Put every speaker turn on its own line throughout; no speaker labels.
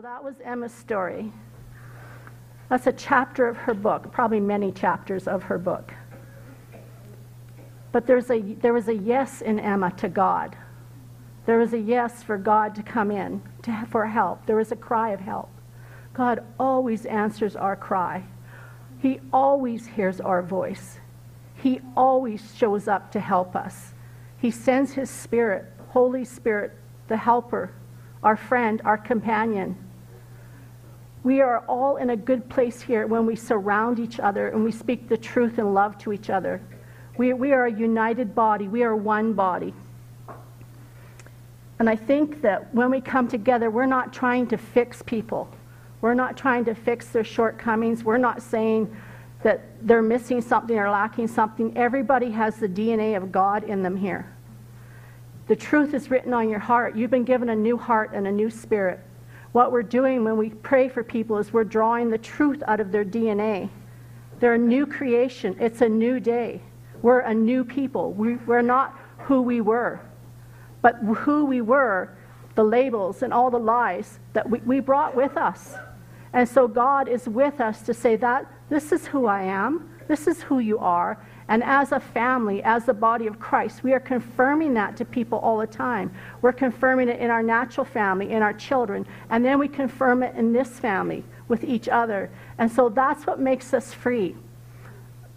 So that was Emma's story. That's a chapter of her book, probably many chapters of her book. But there's a, there was a yes in Emma to God. There was a yes for God to come in to, for help. There was a cry of help. God always answers our cry. He always hears our voice. He always shows up to help us. He sends His Spirit, Holy Spirit, the helper, our friend, our companion. We are all in a good place here when we surround each other and we speak the truth and love to each other. We, we are a united body, we are one body. And I think that when we come together, we're not trying to fix people. We're not trying to fix their shortcomings. We're not saying that they're missing something or lacking something. Everybody has the DNA of God in them here. The truth is written on your heart. You've been given a new heart and a new spirit. What we're doing when we pray for people is we're drawing the truth out of their DNA. They're a new creation, it's a new day. We're a new people. We, we're not who we were. But who we were, the labels and all the lies that we, we brought with us. And so God is with us to say that this is who I am, this is who you are. And as a family, as the body of Christ, we are confirming that to people all the time. We're confirming it in our natural family, in our children, and then we confirm it in this family with each other. And so that's what makes us free.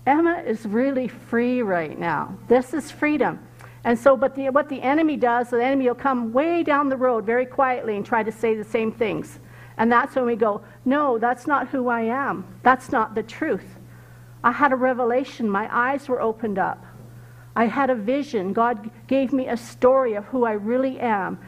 Emma is really free right now. This is freedom. And so, but the, what the enemy does, the enemy will come way down the road very quietly and try to say the same things. And that's when we go, no, that's not who I am. That's not the truth. I had a revelation. My eyes were opened up. I had a vision. God gave me a story of who I really am.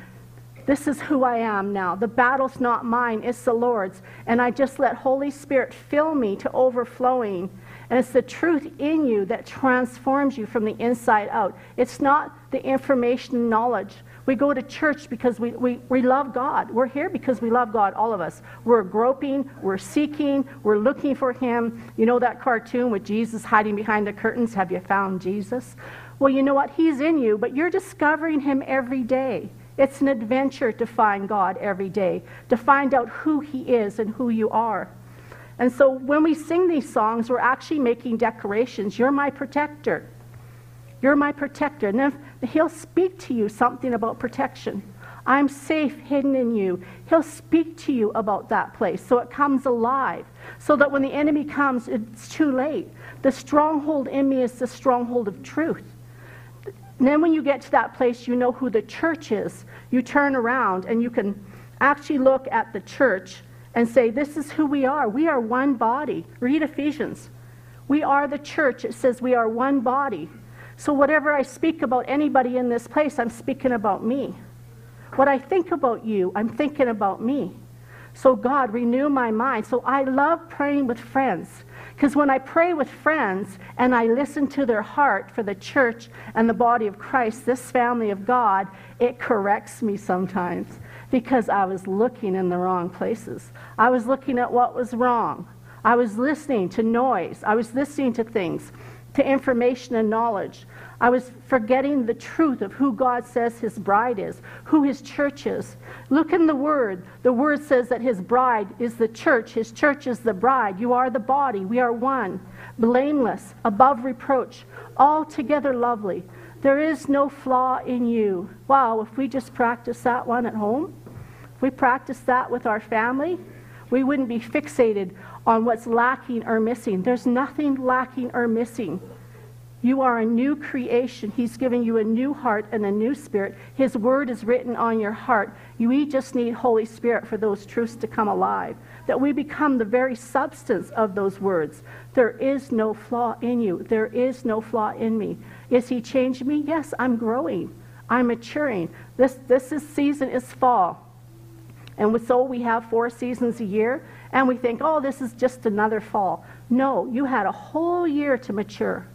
This is who I am now. The battle's not mine, it's the Lord's. And I just let Holy Spirit fill me to overflowing and it's the truth in you that transforms you from the inside out. It's not the information knowledge. We go to church because we, we, we love God. We're here because we love God, all of us. We're groping, we're seeking, we're looking for Him. You know that cartoon with Jesus hiding behind the curtains? Have you found Jesus? Well, you know what? He's in you, but you're discovering Him every day. It's an adventure to find God every day, to find out who He is and who you are. And so when we sing these songs, we're actually making declarations. You're my protector. You're my protector. And then he'll speak to you something about protection. I'm safe hidden in you. He'll speak to you about that place so it comes alive. So that when the enemy comes, it's too late. The stronghold in me is the stronghold of truth. And then when you get to that place, you know who the church is. You turn around and you can actually look at the church and say, This is who we are. We are one body. Read Ephesians. We are the church. It says we are one body. So, whatever I speak about anybody in this place, I'm speaking about me. What I think about you, I'm thinking about me. So, God, renew my mind. So, I love praying with friends. Because when I pray with friends and I listen to their heart for the church and the body of Christ, this family of God, it corrects me sometimes because I was looking in the wrong places. I was looking at what was wrong. I was listening to noise. I was listening to things, to information and knowledge. I was forgetting the truth of who God says his bride is, who his church is. Look in the word. The word says that his bride is the church, his church is the bride. You are the body. We are one, blameless, above reproach, altogether lovely. There is no flaw in you. Wow, if we just practice that one at home, if we practice that with our family, we wouldn't be fixated on what's lacking or missing. There's nothing lacking or missing. You are a new creation. He's given you a new heart and a new spirit. His word is written on your heart. We just need Holy Spirit for those truths to come alive. That we become the very substance of those words. There is no flaw in you. There is no flaw in me. Is he changing me? Yes, I'm growing. I'm maturing. This, this is season is fall. And so we have four seasons a year, and we think, oh, this is just another fall. No, you had a whole year to mature.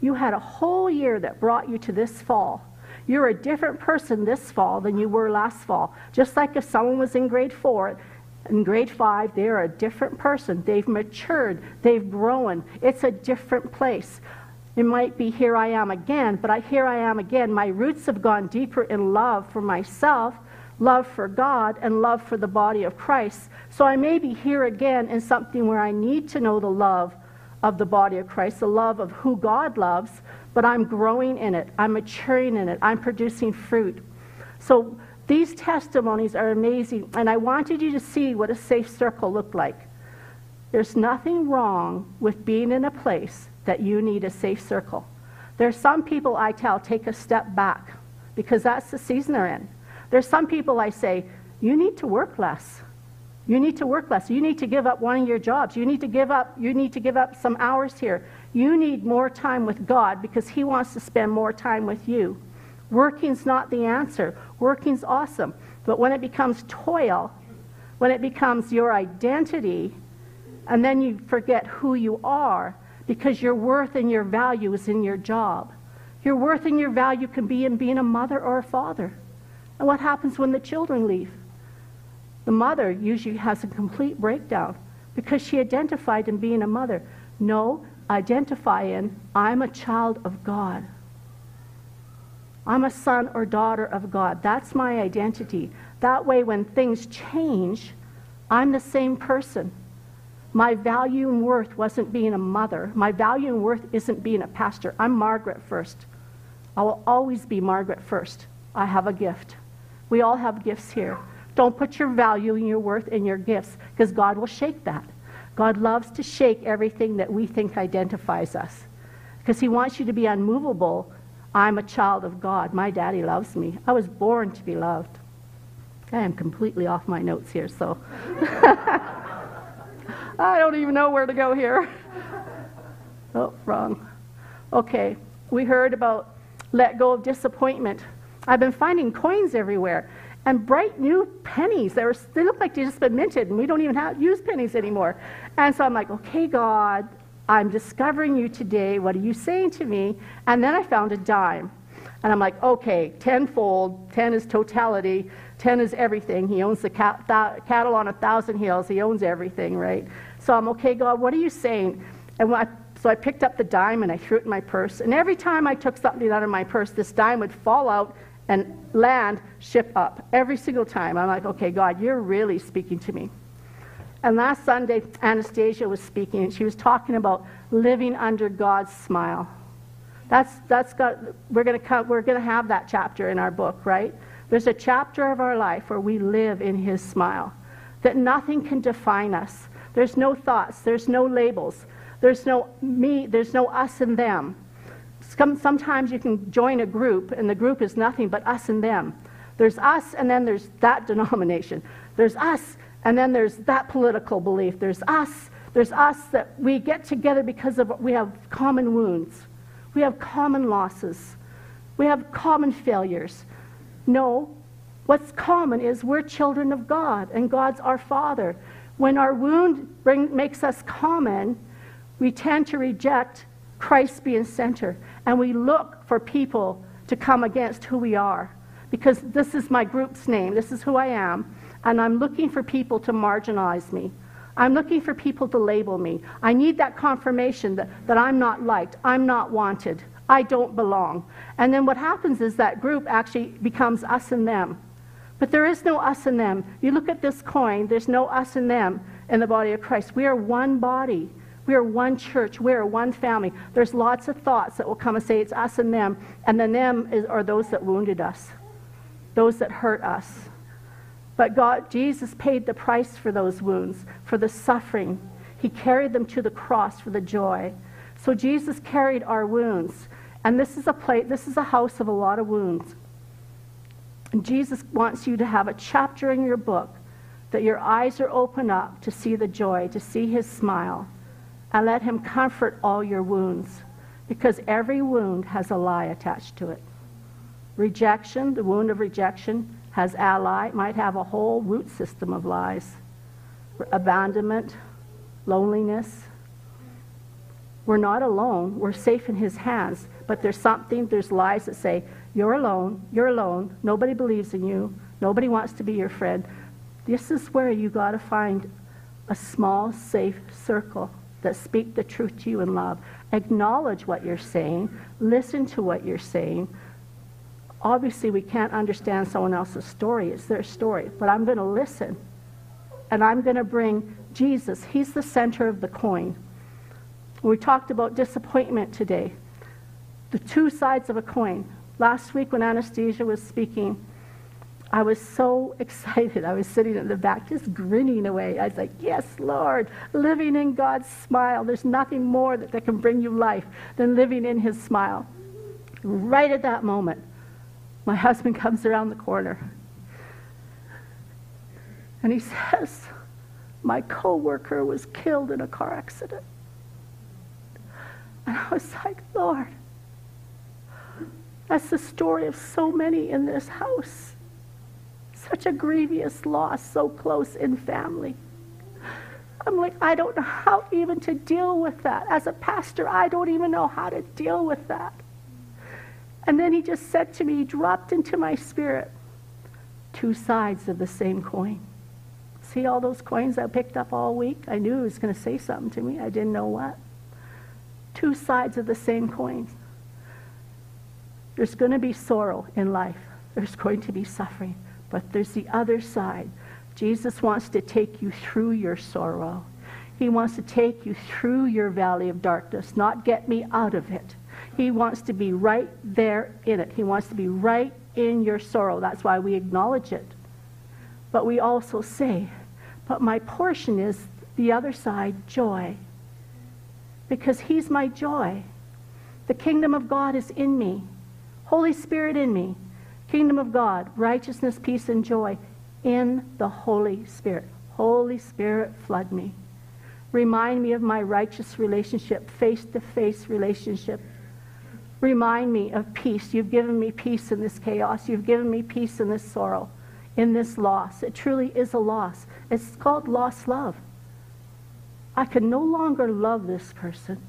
You had a whole year that brought you to this fall. You're a different person this fall than you were last fall. Just like if someone was in grade four, in grade five, they're a different person. They've matured, they've grown. It's a different place. It might be here I am again, but I, here I am again. My roots have gone deeper in love for myself, love for God and love for the body of Christ. So I may be here again in something where I need to know the love of the body of Christ, the love of who God loves, but I'm growing in it. I'm maturing in it. I'm producing fruit. So these testimonies are amazing, and I wanted you to see what a safe circle looked like. There's nothing wrong with being in a place that you need a safe circle. There's some people I tell take a step back because that's the season they're in. There's some people I say, you need to work less. You need to work less. You need to give up one of your jobs. You need to give up, you need to give up some hours here. You need more time with God because He wants to spend more time with you. Working's not the answer. Working's awesome. But when it becomes toil, when it becomes your identity, and then you forget who you are because your worth and your value is in your job. Your worth and your value can be in being a mother or a father. And what happens when the children leave? The mother usually has a complete breakdown because she identified in being a mother. No, identify in, I'm a child of God. I'm a son or daughter of God. That's my identity. That way, when things change, I'm the same person. My value and worth wasn't being a mother. My value and worth isn't being a pastor. I'm Margaret first. I will always be Margaret first. I have a gift. We all have gifts here. Don't put your value and your worth in your gifts because God will shake that. God loves to shake everything that we think identifies us because He wants you to be unmovable. I'm a child of God. My daddy loves me. I was born to be loved. I am completely off my notes here, so I don't even know where to go here. Oh, wrong. Okay, we heard about let go of disappointment. I've been finding coins everywhere and bright new pennies. They, were, they look like they just been minted, and we don't even have, use pennies anymore. And so I'm like, okay, God, I'm discovering you today. What are you saying to me? And then I found a dime. And I'm like, okay, tenfold. Ten is totality. Ten is everything. He owns the cat, th- cattle on a thousand hills. He owns everything, right? So I'm, okay, God, what are you saying? And I, so I picked up the dime and I threw it in my purse. And every time I took something out of my purse, this dime would fall out and land, ship up. Every single time. I'm like, okay, God, you're really speaking to me. And last Sunday, Anastasia was speaking, and she was talking about living under God's smile. That's, that's got, we're going to have that chapter in our book, right? There's a chapter of our life where we live in His smile, that nothing can define us. There's no thoughts, there's no labels, there's no me, there's no us and them. Sometimes you can join a group, and the group is nothing but us and them. There's us, and then there's that denomination. There's us, and then there's that political belief. There's us. There's us that we get together because of we have common wounds. We have common losses. We have common failures. No, what's common is we're children of God, and God's our Father. When our wound bring, makes us common, we tend to reject Christ being center. And we look for people to come against who we are. Because this is my group's name, this is who I am, and I'm looking for people to marginalize me. I'm looking for people to label me. I need that confirmation that, that I'm not liked, I'm not wanted, I don't belong. And then what happens is that group actually becomes us and them. But there is no us and them. You look at this coin, there's no us and them in the body of Christ. We are one body. We are one church. We are one family. There's lots of thoughts that will come and say it's us and them, and the them is, are those that wounded us, those that hurt us. But God, Jesus paid the price for those wounds, for the suffering. He carried them to the cross for the joy. So Jesus carried our wounds. And this is a place, this is a house of a lot of wounds. And Jesus wants you to have a chapter in your book that your eyes are open up to see the joy, to see his smile and let him comfort all your wounds because every wound has a lie attached to it. Rejection, the wound of rejection, has ally, might have a whole root system of lies. Abandonment, loneliness. We're not alone. We're safe in his hands. But there's something, there's lies that say, you're alone, you're alone, nobody believes in you, nobody wants to be your friend. This is where you got to find a small, safe circle that speak the truth to you in love. Acknowledge what you're saying, listen to what you're saying, Obviously, we can't understand someone else's story. It's their story. But I'm going to listen. And I'm going to bring Jesus. He's the center of the coin. We talked about disappointment today. The two sides of a coin. Last week, when Anastasia was speaking, I was so excited. I was sitting in the back just grinning away. I was like, Yes, Lord, living in God's smile. There's nothing more that, that can bring you life than living in His smile. Right at that moment, my husband comes around the corner and he says, My coworker was killed in a car accident. And I was like, Lord, that's the story of so many in this house. Such a grievous loss, so close in family. I'm like, I don't know how even to deal with that. As a pastor, I don't even know how to deal with that. And then he just said to me, he dropped into my spirit, two sides of the same coin. See all those coins I picked up all week? I knew he was going to say something to me. I didn't know what. Two sides of the same coin. There's going to be sorrow in life. There's going to be suffering. But there's the other side. Jesus wants to take you through your sorrow. He wants to take you through your valley of darkness, not get me out of it. He wants to be right there in it. He wants to be right in your sorrow. That's why we acknowledge it. But we also say, but my portion is the other side, joy. Because He's my joy. The kingdom of God is in me. Holy Spirit in me. Kingdom of God, righteousness, peace, and joy in the Holy Spirit. Holy Spirit, flood me. Remind me of my righteous relationship, face to face relationship Remind me of peace. You've given me peace in this chaos. You've given me peace in this sorrow, in this loss. It truly is a loss. It's called lost love. I can no longer love this person,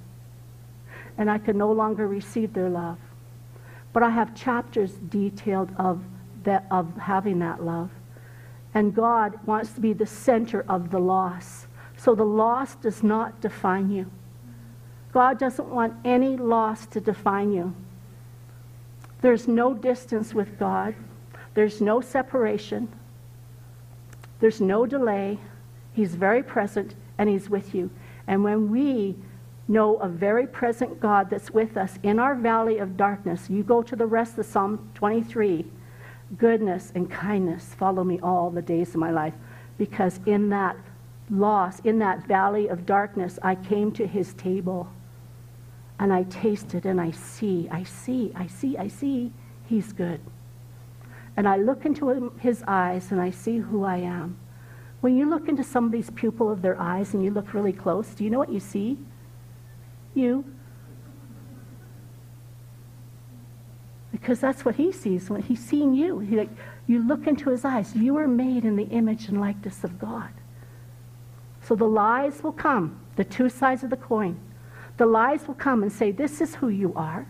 and I can no longer receive their love. But I have chapters detailed of, that, of having that love. And God wants to be the center of the loss. So the loss does not define you. God doesn't want any loss to define you. There's no distance with God. There's no separation. There's no delay. He's very present and He's with you. And when we know a very present God that's with us in our valley of darkness, you go to the rest of Psalm 23 goodness and kindness follow me all the days of my life. Because in that loss, in that valley of darkness, I came to His table and I taste it and I see, I see, I see, I see, he's good. And I look into his eyes and I see who I am. When you look into somebody's pupil of their eyes and you look really close, do you know what you see? You. Because that's what he sees when he's seeing you. He, like, you look into his eyes. You are made in the image and likeness of God. So the lies will come, the two sides of the coin. The lies will come and say, This is who you are.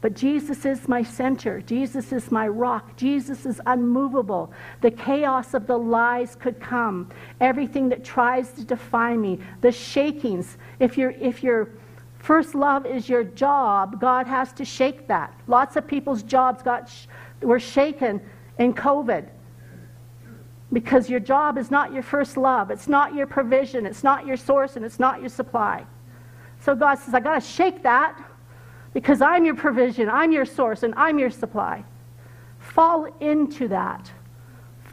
But Jesus is my center. Jesus is my rock. Jesus is unmovable. The chaos of the lies could come. Everything that tries to define me, the shakings. If, you're, if your first love is your job, God has to shake that. Lots of people's jobs got sh- were shaken in COVID because your job is not your first love. It's not your provision. It's not your source, and it's not your supply. So God says, I got to shake that because I'm your provision, I'm your source, and I'm your supply. Fall into that.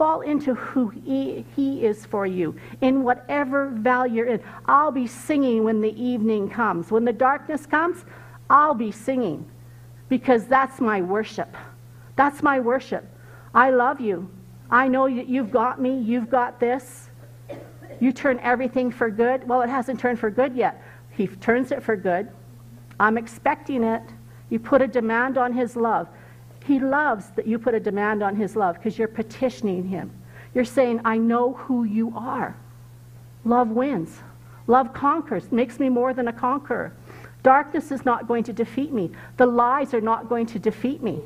Fall into who he, he is for you in whatever valley you're in. I'll be singing when the evening comes. When the darkness comes, I'll be singing because that's my worship. That's my worship. I love you. I know that you've got me. You've got this. You turn everything for good. Well, it hasn't turned for good yet. He turns it for good. I'm expecting it. You put a demand on his love. He loves that you put a demand on his love because you're petitioning him. You're saying, I know who you are. Love wins. Love conquers, makes me more than a conqueror. Darkness is not going to defeat me. The lies are not going to defeat me.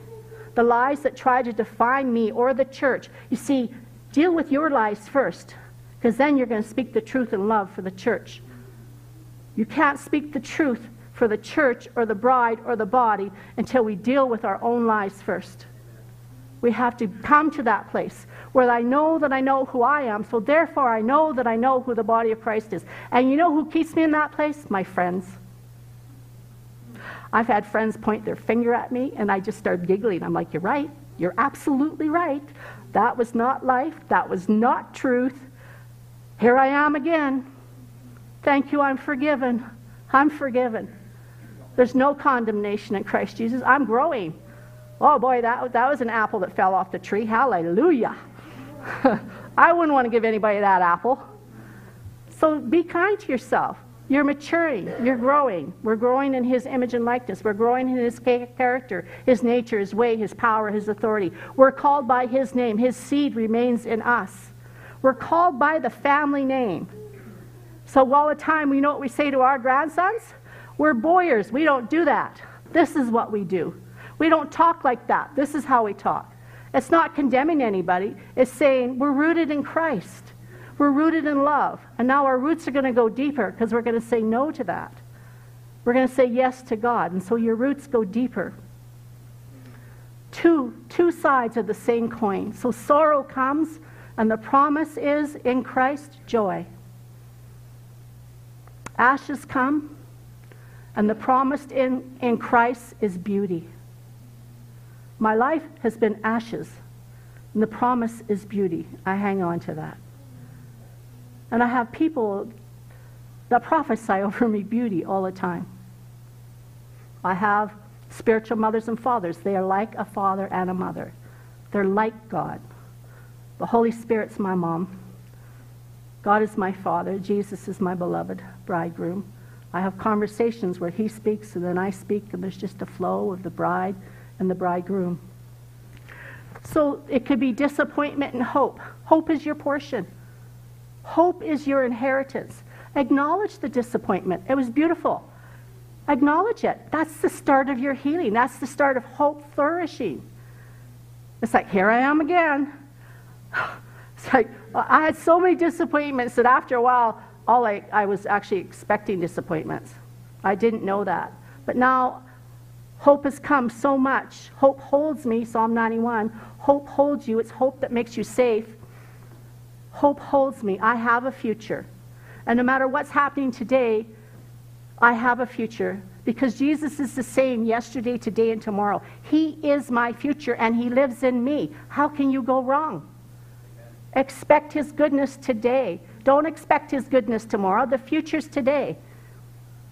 The lies that try to define me or the church. You see, deal with your lies first, because then you're going to speak the truth in love for the church. You can't speak the truth for the church or the bride or the body until we deal with our own lives first. We have to come to that place where I know that I know who I am, so therefore I know that I know who the body of Christ is. And you know who keeps me in that place? My friends. I've had friends point their finger at me, and I just start giggling. I'm like, You're right. You're absolutely right. That was not life. That was not truth. Here I am again. Thank you, I'm forgiven. I'm forgiven. There's no condemnation in Christ Jesus. I'm growing. Oh boy, that, that was an apple that fell off the tree. Hallelujah. I wouldn't want to give anybody that apple. So be kind to yourself. You're maturing. You're growing. We're growing in His image and likeness. We're growing in His character, His nature, His way, His power, His authority. We're called by His name. His seed remains in us. We're called by the family name. So all the time we know what we say to our grandsons? We're boyers. We don't do that. This is what we do. We don't talk like that. This is how we talk. It's not condemning anybody. It's saying we're rooted in Christ. We're rooted in love. And now our roots are going to go deeper because we're going to say no to that. We're going to say yes to God. And so your roots go deeper. Two, two sides of the same coin. So sorrow comes, and the promise is in Christ, joy. Ashes come, and the promise in, in Christ is beauty. My life has been ashes, and the promise is beauty. I hang on to that. And I have people that prophesy over me beauty all the time. I have spiritual mothers and fathers. They are like a father and a mother. They're like God. The Holy Spirit's my mom. God is my father. Jesus is my beloved bridegroom. I have conversations where he speaks and then I speak, and there's just a flow of the bride and the bridegroom. So it could be disappointment and hope. Hope is your portion. Hope is your inheritance. Acknowledge the disappointment. It was beautiful. Acknowledge it. That's the start of your healing. That's the start of hope flourishing. It's like, here I am again. It's like, I had so many disappointments that after a while, all I, I was actually expecting disappointments. I didn't know that. But now, hope has come so much. Hope holds me, Psalm 91. Hope holds you. It's hope that makes you safe. Hope holds me. I have a future. And no matter what's happening today, I have a future because Jesus is the same yesterday, today, and tomorrow. He is my future and He lives in me. How can you go wrong? Expect His goodness today. Don't expect His goodness tomorrow. The future's today.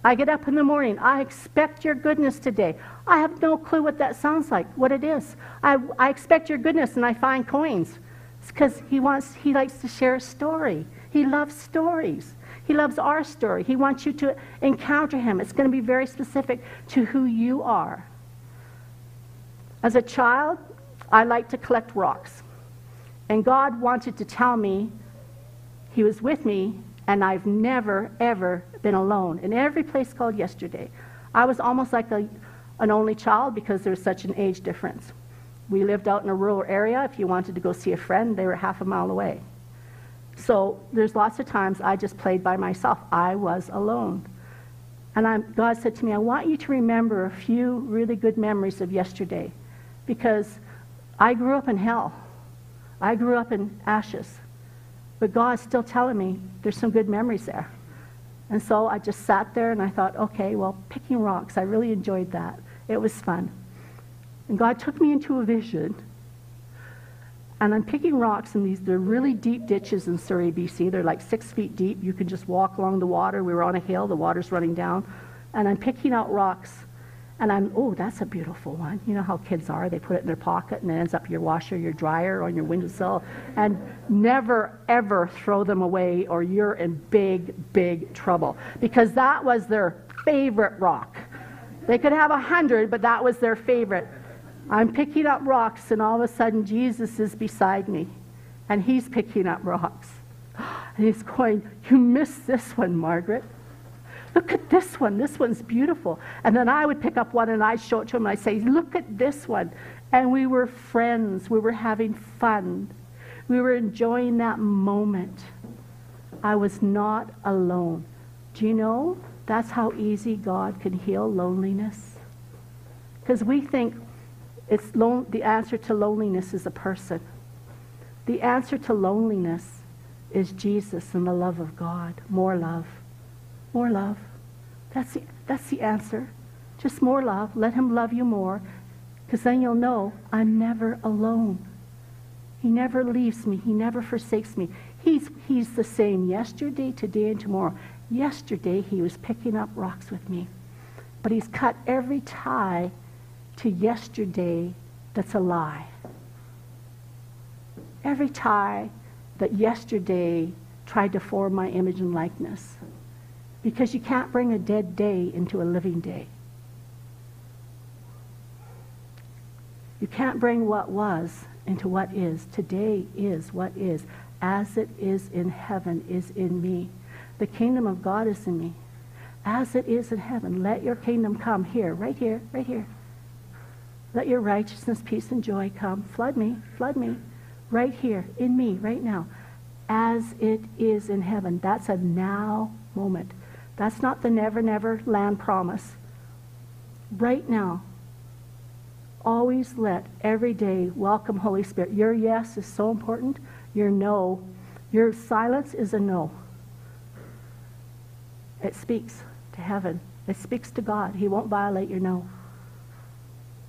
I get up in the morning. I expect your goodness today. I have no clue what that sounds like, what it is. I, I expect your goodness and I find coins. It's because he wants, he likes to share a story. He loves stories. He loves our story. He wants you to encounter him. It's going to be very specific to who you are. As a child, I liked to collect rocks. And God wanted to tell me he was with me, and I've never, ever been alone. In every place called yesterday, I was almost like a, an only child because there was such an age difference. We lived out in a rural area. If you wanted to go see a friend, they were half a mile away. So there's lots of times I just played by myself. I was alone. And I'm, God said to me, I want you to remember a few really good memories of yesterday because I grew up in hell. I grew up in ashes. But God's still telling me there's some good memories there. And so I just sat there and I thought, okay, well, picking rocks, I really enjoyed that. It was fun. And God took me into a vision. And I'm picking rocks in these, they're really deep ditches in Surrey, BC. They're like six feet deep. You can just walk along the water. We were on a hill, the water's running down. And I'm picking out rocks. And I'm, oh, that's a beautiful one. You know how kids are. They put it in their pocket and it ends up your washer, your dryer, on your windowsill. And never, ever throw them away or you're in big, big trouble. Because that was their favorite rock. They could have a hundred, but that was their favorite. I'm picking up rocks, and all of a sudden, Jesus is beside me, and he's picking up rocks. And he's going, You missed this one, Margaret. Look at this one. This one's beautiful. And then I would pick up one and I'd show it to him and I'd say, Look at this one. And we were friends. We were having fun. We were enjoying that moment. I was not alone. Do you know that's how easy God can heal loneliness? Because we think, It's the answer to loneliness is a person. The answer to loneliness is Jesus and the love of God. More love. More love. That's the, that's the answer. Just more love. Let him love you more. Because then you'll know I'm never alone. He never leaves me. He never forsakes me. He's, he's the same yesterday, today, and tomorrow. Yesterday, he was picking up rocks with me. But he's cut every tie to yesterday that's a lie. Every tie that yesterday tried to form my image and likeness. Because you can't bring a dead day into a living day. You can't bring what was into what is. Today is what is. As it is in heaven is in me. The kingdom of God is in me. As it is in heaven, let your kingdom come here, right here, right here. Let your righteousness, peace, and joy come. Flood me, flood me, right here, in me, right now. As it is in heaven. That's a now moment. That's not the never, never land promise. Right now, always let every day welcome Holy Spirit. Your yes is so important. Your no, your silence is a no. It speaks to heaven. It speaks to God. He won't violate your no.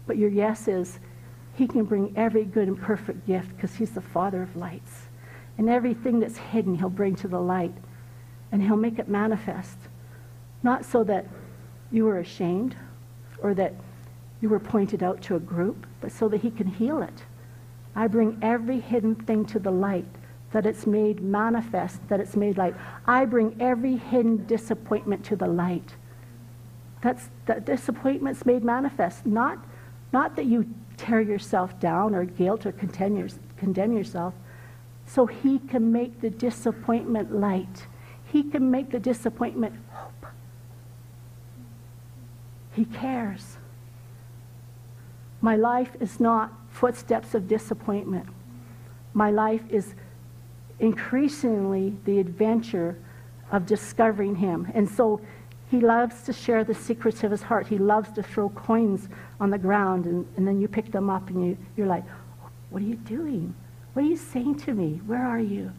But your yes is he can bring every good and perfect gift because he's the Father of lights. And everything that's hidden, he'll bring to the light. And he'll make it manifest. Not so that you were ashamed or that you were pointed out to a group, but so that he can heal it. I bring every hidden thing to the light, that it's made manifest, that it's made light. I bring every hidden disappointment to the light. That's that disappointment's made manifest. Not, not that you tear yourself down or guilt or condemn, condemn yourself. So he can make the disappointment light. He can make the disappointment. He cares. My life is not footsteps of disappointment. My life is increasingly the adventure of discovering Him. And so He loves to share the secrets of His heart. He loves to throw coins on the ground, and, and then you pick them up and you, you're like, What are you doing? What are you saying to me? Where are you?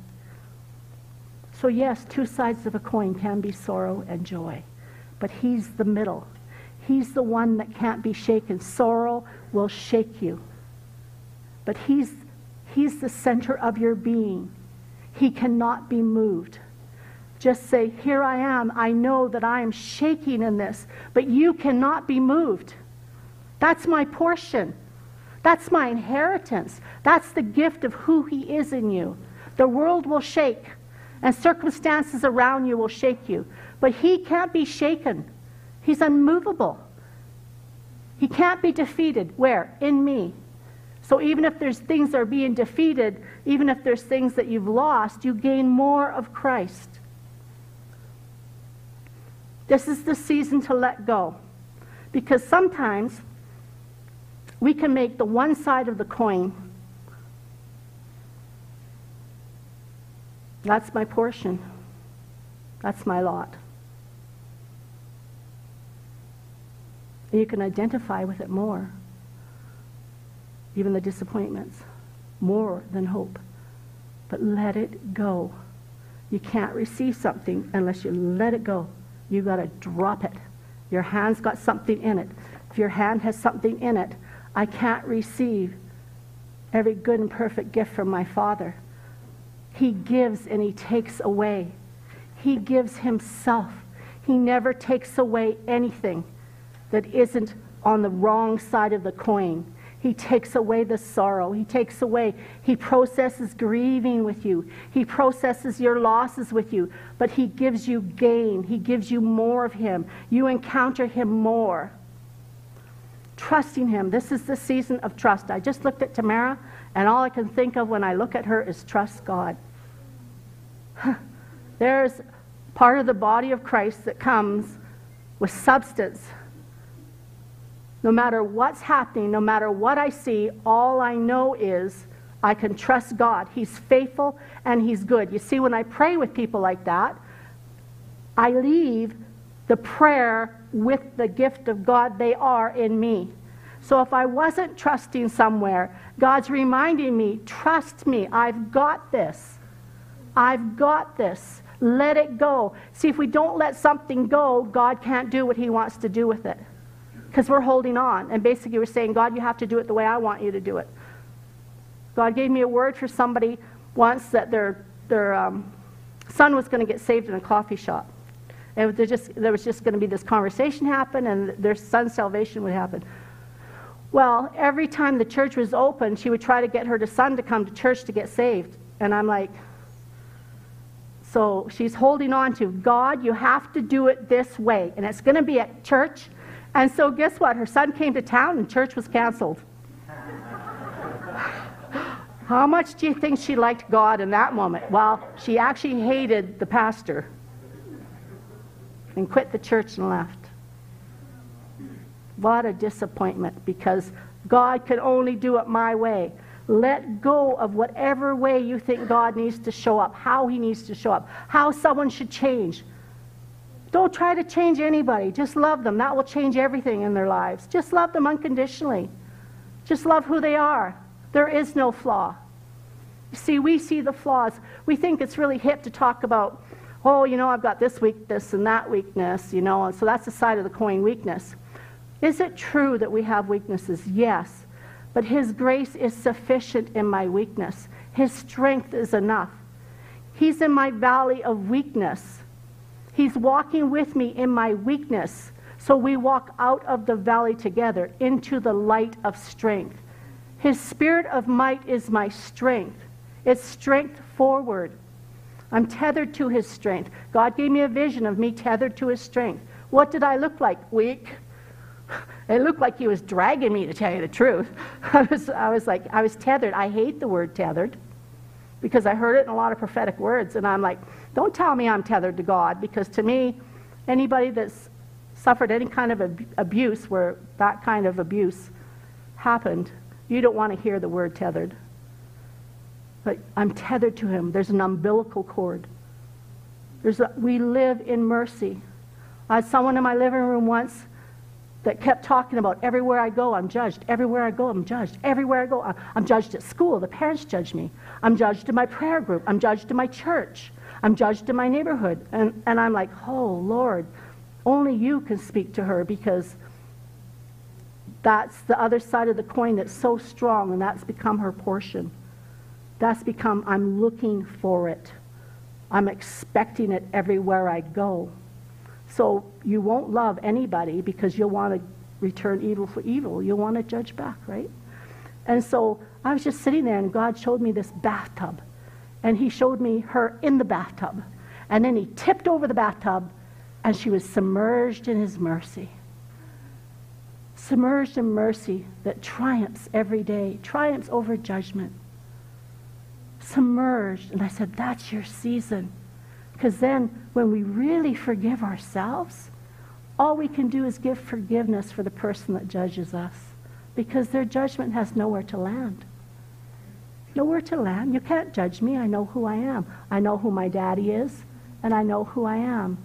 So, yes, two sides of a coin can be sorrow and joy, but He's the middle. He's the one that can't be shaken. Sorrow will shake you. But he's, he's the center of your being. He cannot be moved. Just say, Here I am. I know that I am shaking in this, but you cannot be moved. That's my portion. That's my inheritance. That's the gift of who He is in you. The world will shake, and circumstances around you will shake you, but He can't be shaken. He's unmovable. He can't be defeated. Where? In me. So even if there's things that are being defeated, even if there's things that you've lost, you gain more of Christ. This is the season to let go. Because sometimes we can make the one side of the coin. That's my portion. That's my lot. And you can identify with it more. Even the disappointments, more than hope. But let it go. You can't receive something unless you let it go. You got to drop it. Your hand's got something in it. If your hand has something in it, I can't receive every good and perfect gift from my Father. He gives and He takes away. He gives Himself. He never takes away anything that isn't on the wrong side of the coin. He takes away the sorrow. He takes away, he processes grieving with you. He processes your losses with you. But he gives you gain. He gives you more of him. You encounter him more. Trusting him. This is the season of trust. I just looked at Tamara, and all I can think of when I look at her is trust God. There's part of the body of Christ that comes with substance no matter what's happening, no matter what I see, all I know is I can trust God. He's faithful and He's good. You see, when I pray with people like that, I leave the prayer with the gift of God they are in me. So if I wasn't trusting somewhere, God's reminding me, trust me, I've got this. I've got this. Let it go. See, if we don't let something go, God can't do what He wants to do with it. Because we're holding on. And basically, we're saying, God, you have to do it the way I want you to do it. God gave me a word for somebody once that their, their um, son was going to get saved in a coffee shop. And just, there was just going to be this conversation happen, and their son's salvation would happen. Well, every time the church was open, she would try to get her son to come to church to get saved. And I'm like, so she's holding on to God, you have to do it this way. And it's going to be at church. And so, guess what? Her son came to town and church was canceled. How much do you think she liked God in that moment? Well, she actually hated the pastor and quit the church and left. What a disappointment because God can only do it my way. Let go of whatever way you think God needs to show up, how he needs to show up, how someone should change. Don't try to change anybody. Just love them. That will change everything in their lives. Just love them unconditionally. Just love who they are. There is no flaw. See, we see the flaws. We think it's really hip to talk about, oh, you know, I've got this weakness and that weakness, you know, and so that's the side of the coin weakness. Is it true that we have weaknesses? Yes. But His grace is sufficient in my weakness. His strength is enough. He's in my valley of weakness. He's walking with me in my weakness. So we walk out of the valley together into the light of strength. His spirit of might is my strength. It's strength forward. I'm tethered to his strength. God gave me a vision of me tethered to his strength. What did I look like? Weak. It looked like he was dragging me, to tell you the truth. I was, I was like, I was tethered. I hate the word tethered because I heard it in a lot of prophetic words. And I'm like, don't tell me I'm tethered to God because to me, anybody that's suffered any kind of ab- abuse where that kind of abuse happened, you don't want to hear the word tethered. But I'm tethered to him. There's an umbilical cord. There's a, we live in mercy. I had someone in my living room once that kept talking about everywhere I go, I'm judged. Everywhere I go, I'm judged. Everywhere I go, I'm judged at school. The parents judge me. I'm judged in my prayer group. I'm judged in my church. I'm judged in my neighborhood. And, and I'm like, oh, Lord, only you can speak to her because that's the other side of the coin that's so strong, and that's become her portion. That's become, I'm looking for it. I'm expecting it everywhere I go. So you won't love anybody because you'll want to return evil for evil. You'll want to judge back, right? And so I was just sitting there, and God showed me this bathtub. And He showed me her in the bathtub. And then He tipped over the bathtub, and she was submerged in His mercy. Submerged in mercy that triumphs every day, triumphs over judgment. Submerged. And I said, That's your season. Because then, when we really forgive ourselves, all we can do is give forgiveness for the person that judges us. Because their judgment has nowhere to land. Nowhere to land. You can't judge me. I know who I am. I know who my daddy is, and I know who I am.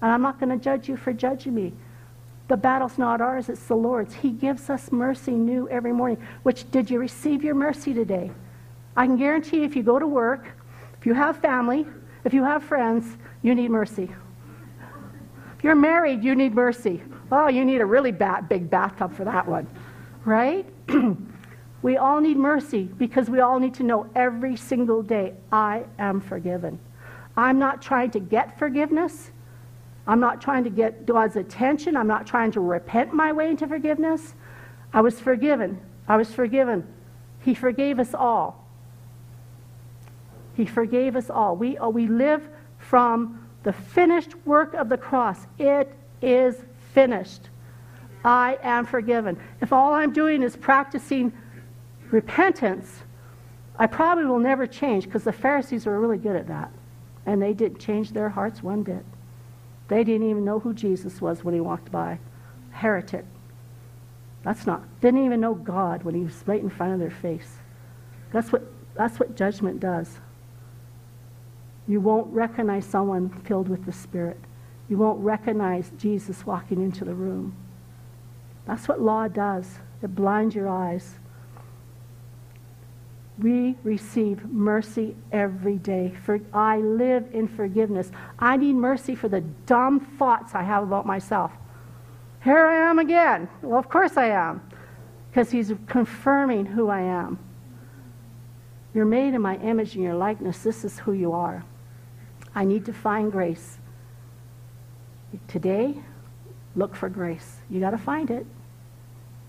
And I'm not going to judge you for judging me. The battle's not ours, it's the Lord's. He gives us mercy new every morning. Which, did you receive your mercy today? I can guarantee you if you go to work, if you have family, if you have friends, you need mercy. If you're married, you need mercy. Oh, you need a really bad, big bathtub for that one, right? we all need mercy because we all need to know every single day, I am forgiven. I'm not trying to get forgiveness. I'm not trying to get God's attention. I'm not trying to repent my way into forgiveness. I was forgiven. I was forgiven. He forgave us all. He forgave us all. We, uh, we live from the finished work of the cross. It is finished. I am forgiven. If all I'm doing is practicing repentance, I probably will never change because the Pharisees were really good at that. And they didn't change their hearts one bit. They didn't even know who Jesus was when he walked by. Heretic. That's not. Didn't even know God when he was right in front of their face. That's what, that's what judgment does. You won't recognize someone filled with the Spirit. You won't recognize Jesus walking into the room. That's what law does. It blinds your eyes. We receive mercy every day. For I live in forgiveness. I need mercy for the dumb thoughts I have about myself. Here I am again. Well, of course I am. Because he's confirming who I am. You're made in my image and your likeness. This is who you are. I need to find grace. Today, look for grace. You got to find it.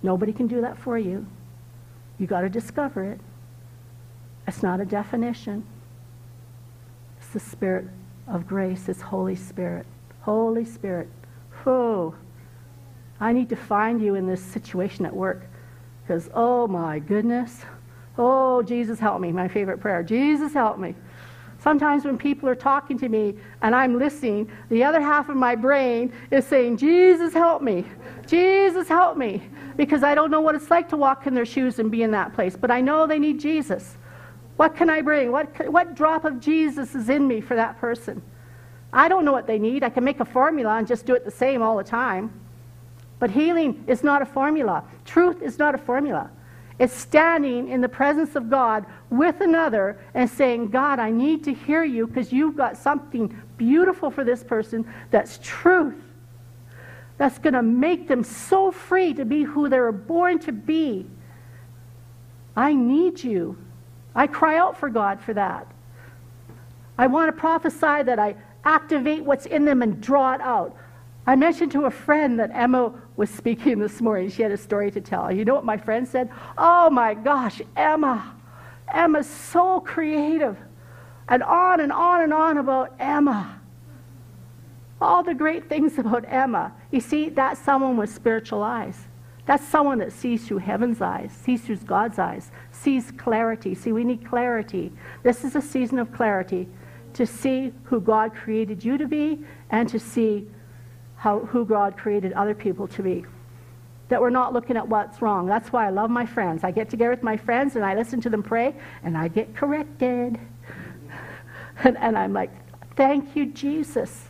Nobody can do that for you. You got to discover it. It's not a definition. It's the Spirit of grace. It's Holy Spirit. Holy Spirit. Whoa. I need to find you in this situation at work. Because, oh my goodness. Oh, Jesus, help me. My favorite prayer. Jesus, help me. Sometimes when people are talking to me and I'm listening, the other half of my brain is saying, Jesus, help me. Jesus, help me. Because I don't know what it's like to walk in their shoes and be in that place. But I know they need Jesus. What can I bring? What, what drop of Jesus is in me for that person? I don't know what they need. I can make a formula and just do it the same all the time. But healing is not a formula. Truth is not a formula. It's standing in the presence of God with another and saying, God, I need to hear you because you've got something beautiful for this person that's truth. That's going to make them so free to be who they were born to be. I need you. I cry out for God for that. I want to prophesy that I activate what's in them and draw it out. I mentioned to a friend that Emma was speaking this morning. She had a story to tell. You know what my friend said? Oh my gosh, Emma. Emma's so creative. And on and on and on about Emma. All the great things about Emma. You see, that's someone with spiritual eyes. That's someone that sees through heaven's eyes, sees through God's eyes, sees clarity. See, we need clarity. This is a season of clarity to see who God created you to be and to see how, who God created other people to be. That we're not looking at what's wrong. That's why I love my friends. I get together with my friends and I listen to them pray and I get corrected. and, and I'm like, thank you, Jesus.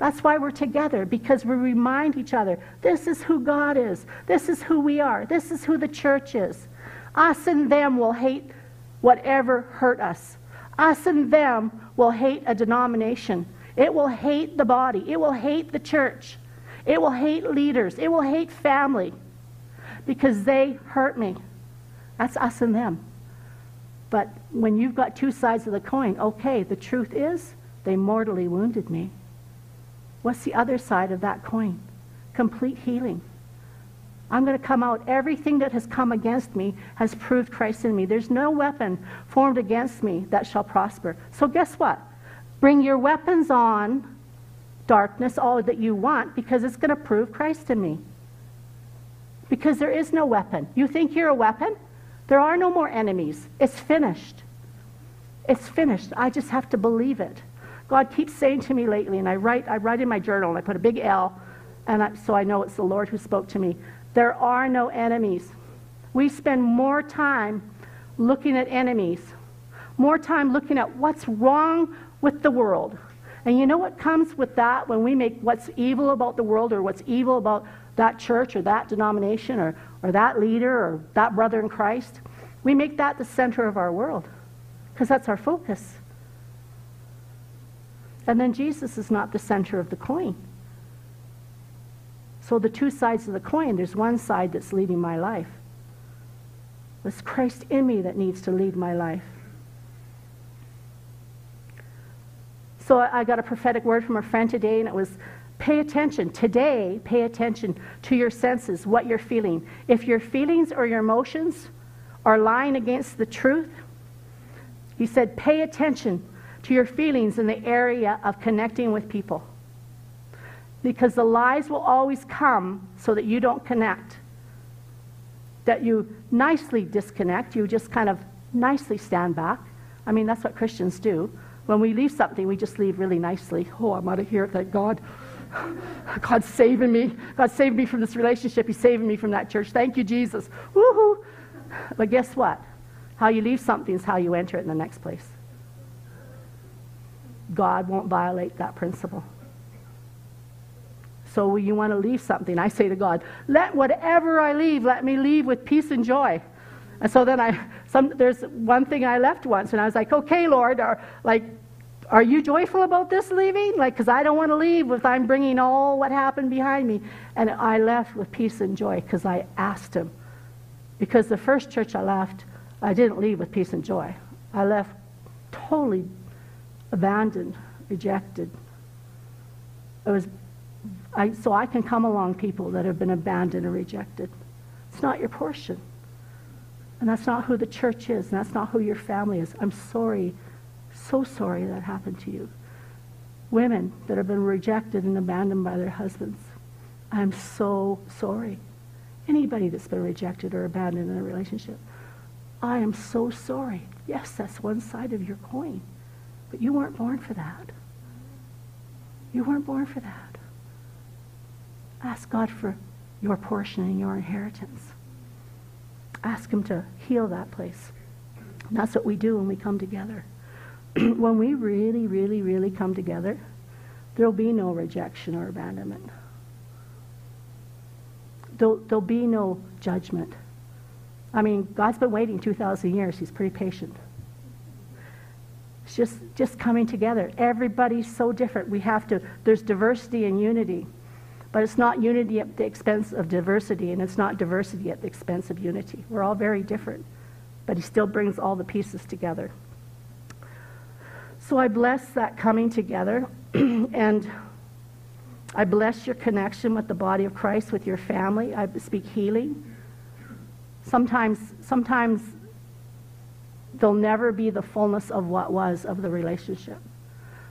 That's why we're together, because we remind each other this is who God is. This is who we are. This is who the church is. Us and them will hate whatever hurt us. Us and them will hate a denomination. It will hate the body. It will hate the church. It will hate leaders. It will hate family because they hurt me. That's us and them. But when you've got two sides of the coin, okay, the truth is they mortally wounded me. What's the other side of that coin? Complete healing. I'm going to come out. Everything that has come against me has proved Christ in me. There's no weapon formed against me that shall prosper. So, guess what? Bring your weapons on, darkness, all that you want, because it's going to prove Christ in me. Because there is no weapon. You think you're a weapon? There are no more enemies. It's finished. It's finished. I just have to believe it. God keeps saying to me lately, and I write, I write in my journal, and I put a big L, and I, so I know it's the Lord who spoke to me. There are no enemies. We spend more time looking at enemies, more time looking at what's wrong with the world. And you know what comes with that when we make what's evil about the world or what's evil about that church or that denomination or, or that leader or that brother in Christ? We make that the center of our world because that's our focus. And then Jesus is not the center of the coin. So the two sides of the coin, there's one side that's leading my life. It's Christ in me that needs to lead my life. So I got a prophetic word from a friend today, and it was pay attention. Today, pay attention to your senses, what you're feeling. If your feelings or your emotions are lying against the truth, he said, pay attention to your feelings in the area of connecting with people because the lies will always come so that you don't connect. That you nicely disconnect, you just kind of nicely stand back. I mean, that's what Christians do. When we leave something, we just leave really nicely. Oh, I'm out of here, thank God. God's saving me. God saved me from this relationship. He's saving me from that church. Thank you, Jesus. Woohoo! But guess what? How you leave something is how you enter it in the next place. God won't violate that principle. So when you want to leave something. I say to God, let whatever I leave, let me leave with peace and joy. And so then I, some, there's one thing I left once, and I was like, okay, Lord, are, like, are you joyful about this leaving? Like, because I don't want to leave if I'm bringing all what happened behind me. And I left with peace and joy because I asked him. Because the first church I left, I didn't leave with peace and joy. I left totally abandoned, rejected. It was, I, so I can come along people that have been abandoned or rejected. It's not your portion. And that's not who the church is, and that's not who your family is. I'm sorry, so sorry that happened to you. Women that have been rejected and abandoned by their husbands. I'm so sorry. Anybody that's been rejected or abandoned in a relationship. I am so sorry. Yes, that's one side of your coin. But you weren't born for that. You weren't born for that. Ask God for your portion and your inheritance. Ask Him to heal that place. And that's what we do when we come together. when we really, really, really come together, there'll be no rejection or abandonment. There'll, there'll be no judgment. I mean, God's been waiting 2,000 years. He's pretty patient. It's just, just coming together. Everybody's so different. We have to, there's diversity and unity. But it's not unity at the expense of diversity, and it's not diversity at the expense of unity. We're all very different, but he still brings all the pieces together. So I bless that coming together, and I bless your connection with the body of Christ, with your family. I speak healing. Sometimes, sometimes there'll never be the fullness of what was of the relationship.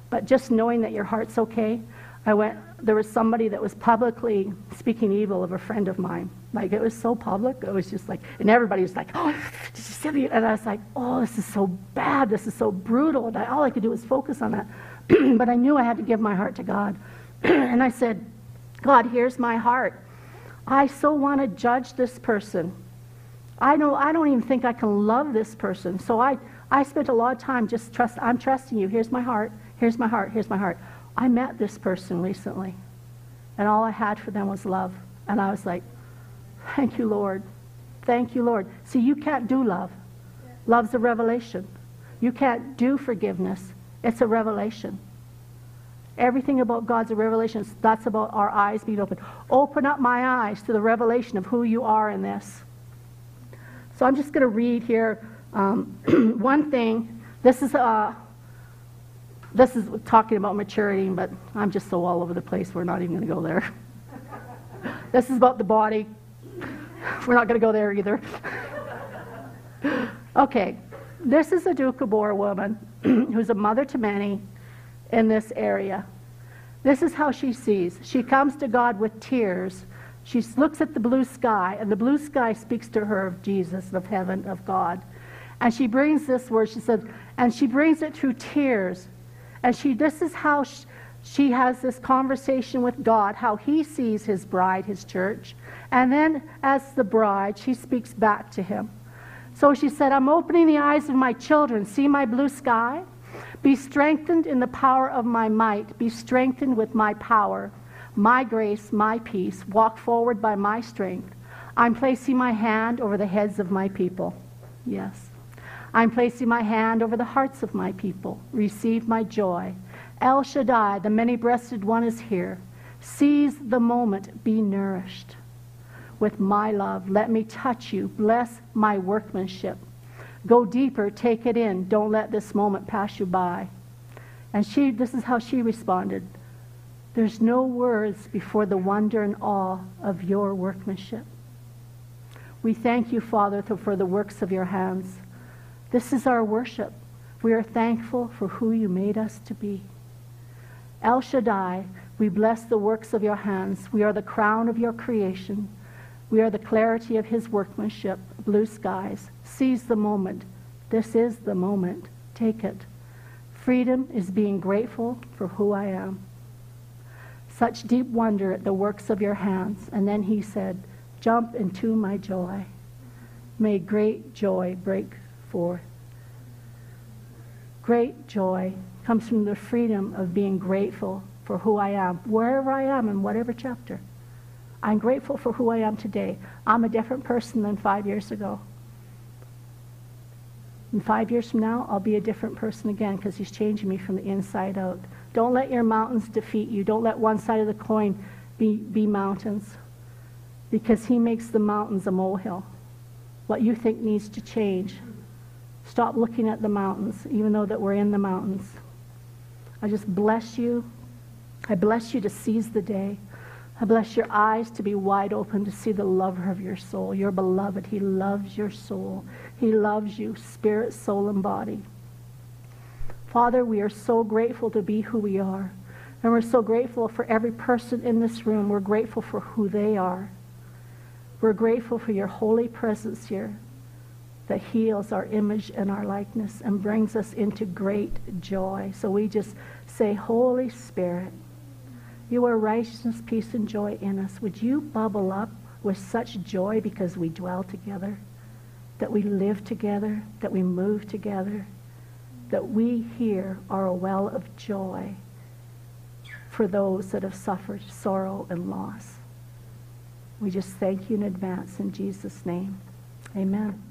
But just knowing that your heart's okay, I went, there was somebody that was publicly speaking evil of a friend of mine. Like, it was so public. It was just like, and everybody was like, oh, did you see me? And I was like, oh, this is so bad. This is so brutal. And I, all I could do was focus on that. but I knew I had to give my heart to God. and I said, God, here's my heart. I so want to judge this person. I know I don't even think I can love this person. So I, I spent a lot of time just trust I'm trusting you. Here's my heart. Here's my heart. Here's my heart. I met this person recently, and all I had for them was love. And I was like, Thank you, Lord. Thank you, Lord. See, you can't do love. Love's a revelation. You can't do forgiveness, it's a revelation. Everything about God's a revelation. That's about our eyes being open. Open up my eyes to the revelation of who you are in this. So I'm just going to read here um, one thing. This is uh, this is talking about maturity, but I'm just so all over the place, we're not even going to go there. this is about the body. We're not going to go there either. okay, this is a Doukhobor woman who's a mother to many in this area. This is how she sees. She comes to God with tears. She looks at the blue sky, and the blue sky speaks to her of Jesus, of heaven, of God. And she brings this word, she said, and she brings it through tears and she, this is how she, she has this conversation with God, how he sees his bride, his church. And then, as the bride, she speaks back to him. So she said, I'm opening the eyes of my children. See my blue sky? Be strengthened in the power of my might. Be strengthened with my power, my grace, my peace. Walk forward by my strength. I'm placing my hand over the heads of my people. Yes. I'm placing my hand over the hearts of my people. Receive my joy. El Shaddai, the many breasted one, is here. Seize the moment, be nourished. With my love, let me touch you. Bless my workmanship. Go deeper, take it in. Don't let this moment pass you by. And she, this is how she responded. There's no words before the wonder and awe of your workmanship. We thank you, Father, for the works of your hands. This is our worship. We are thankful for who you made us to be. El Shaddai, we bless the works of your hands. We are the crown of your creation. We are the clarity of his workmanship, blue skies. Seize the moment. This is the moment. Take it. Freedom is being grateful for who I am. Such deep wonder at the works of your hands. And then he said, Jump into my joy. May great joy break forth. Great joy comes from the freedom of being grateful for who I am, wherever I am in whatever chapter. I'm grateful for who I am today. I'm a different person than five years ago. And five years from now, I'll be a different person again because he's changing me from the inside out. Don't let your mountains defeat you. Don't let one side of the coin be, be mountains because he makes the mountains a molehill. What you think needs to change. Stop looking at the mountains, even though that we're in the mountains. I just bless you. I bless you to seize the day. I bless your eyes to be wide open to see the lover of your soul, your beloved. He loves your soul. He loves you, spirit, soul, and body. Father, we are so grateful to be who we are. And we're so grateful for every person in this room. We're grateful for who they are. We're grateful for your holy presence here that heals our image and our likeness and brings us into great joy. So we just say, Holy Spirit, you are righteousness, peace, and joy in us. Would you bubble up with such joy because we dwell together, that we live together, that we move together, that we here are a well of joy for those that have suffered sorrow and loss. We just thank you in advance in Jesus' name. Amen.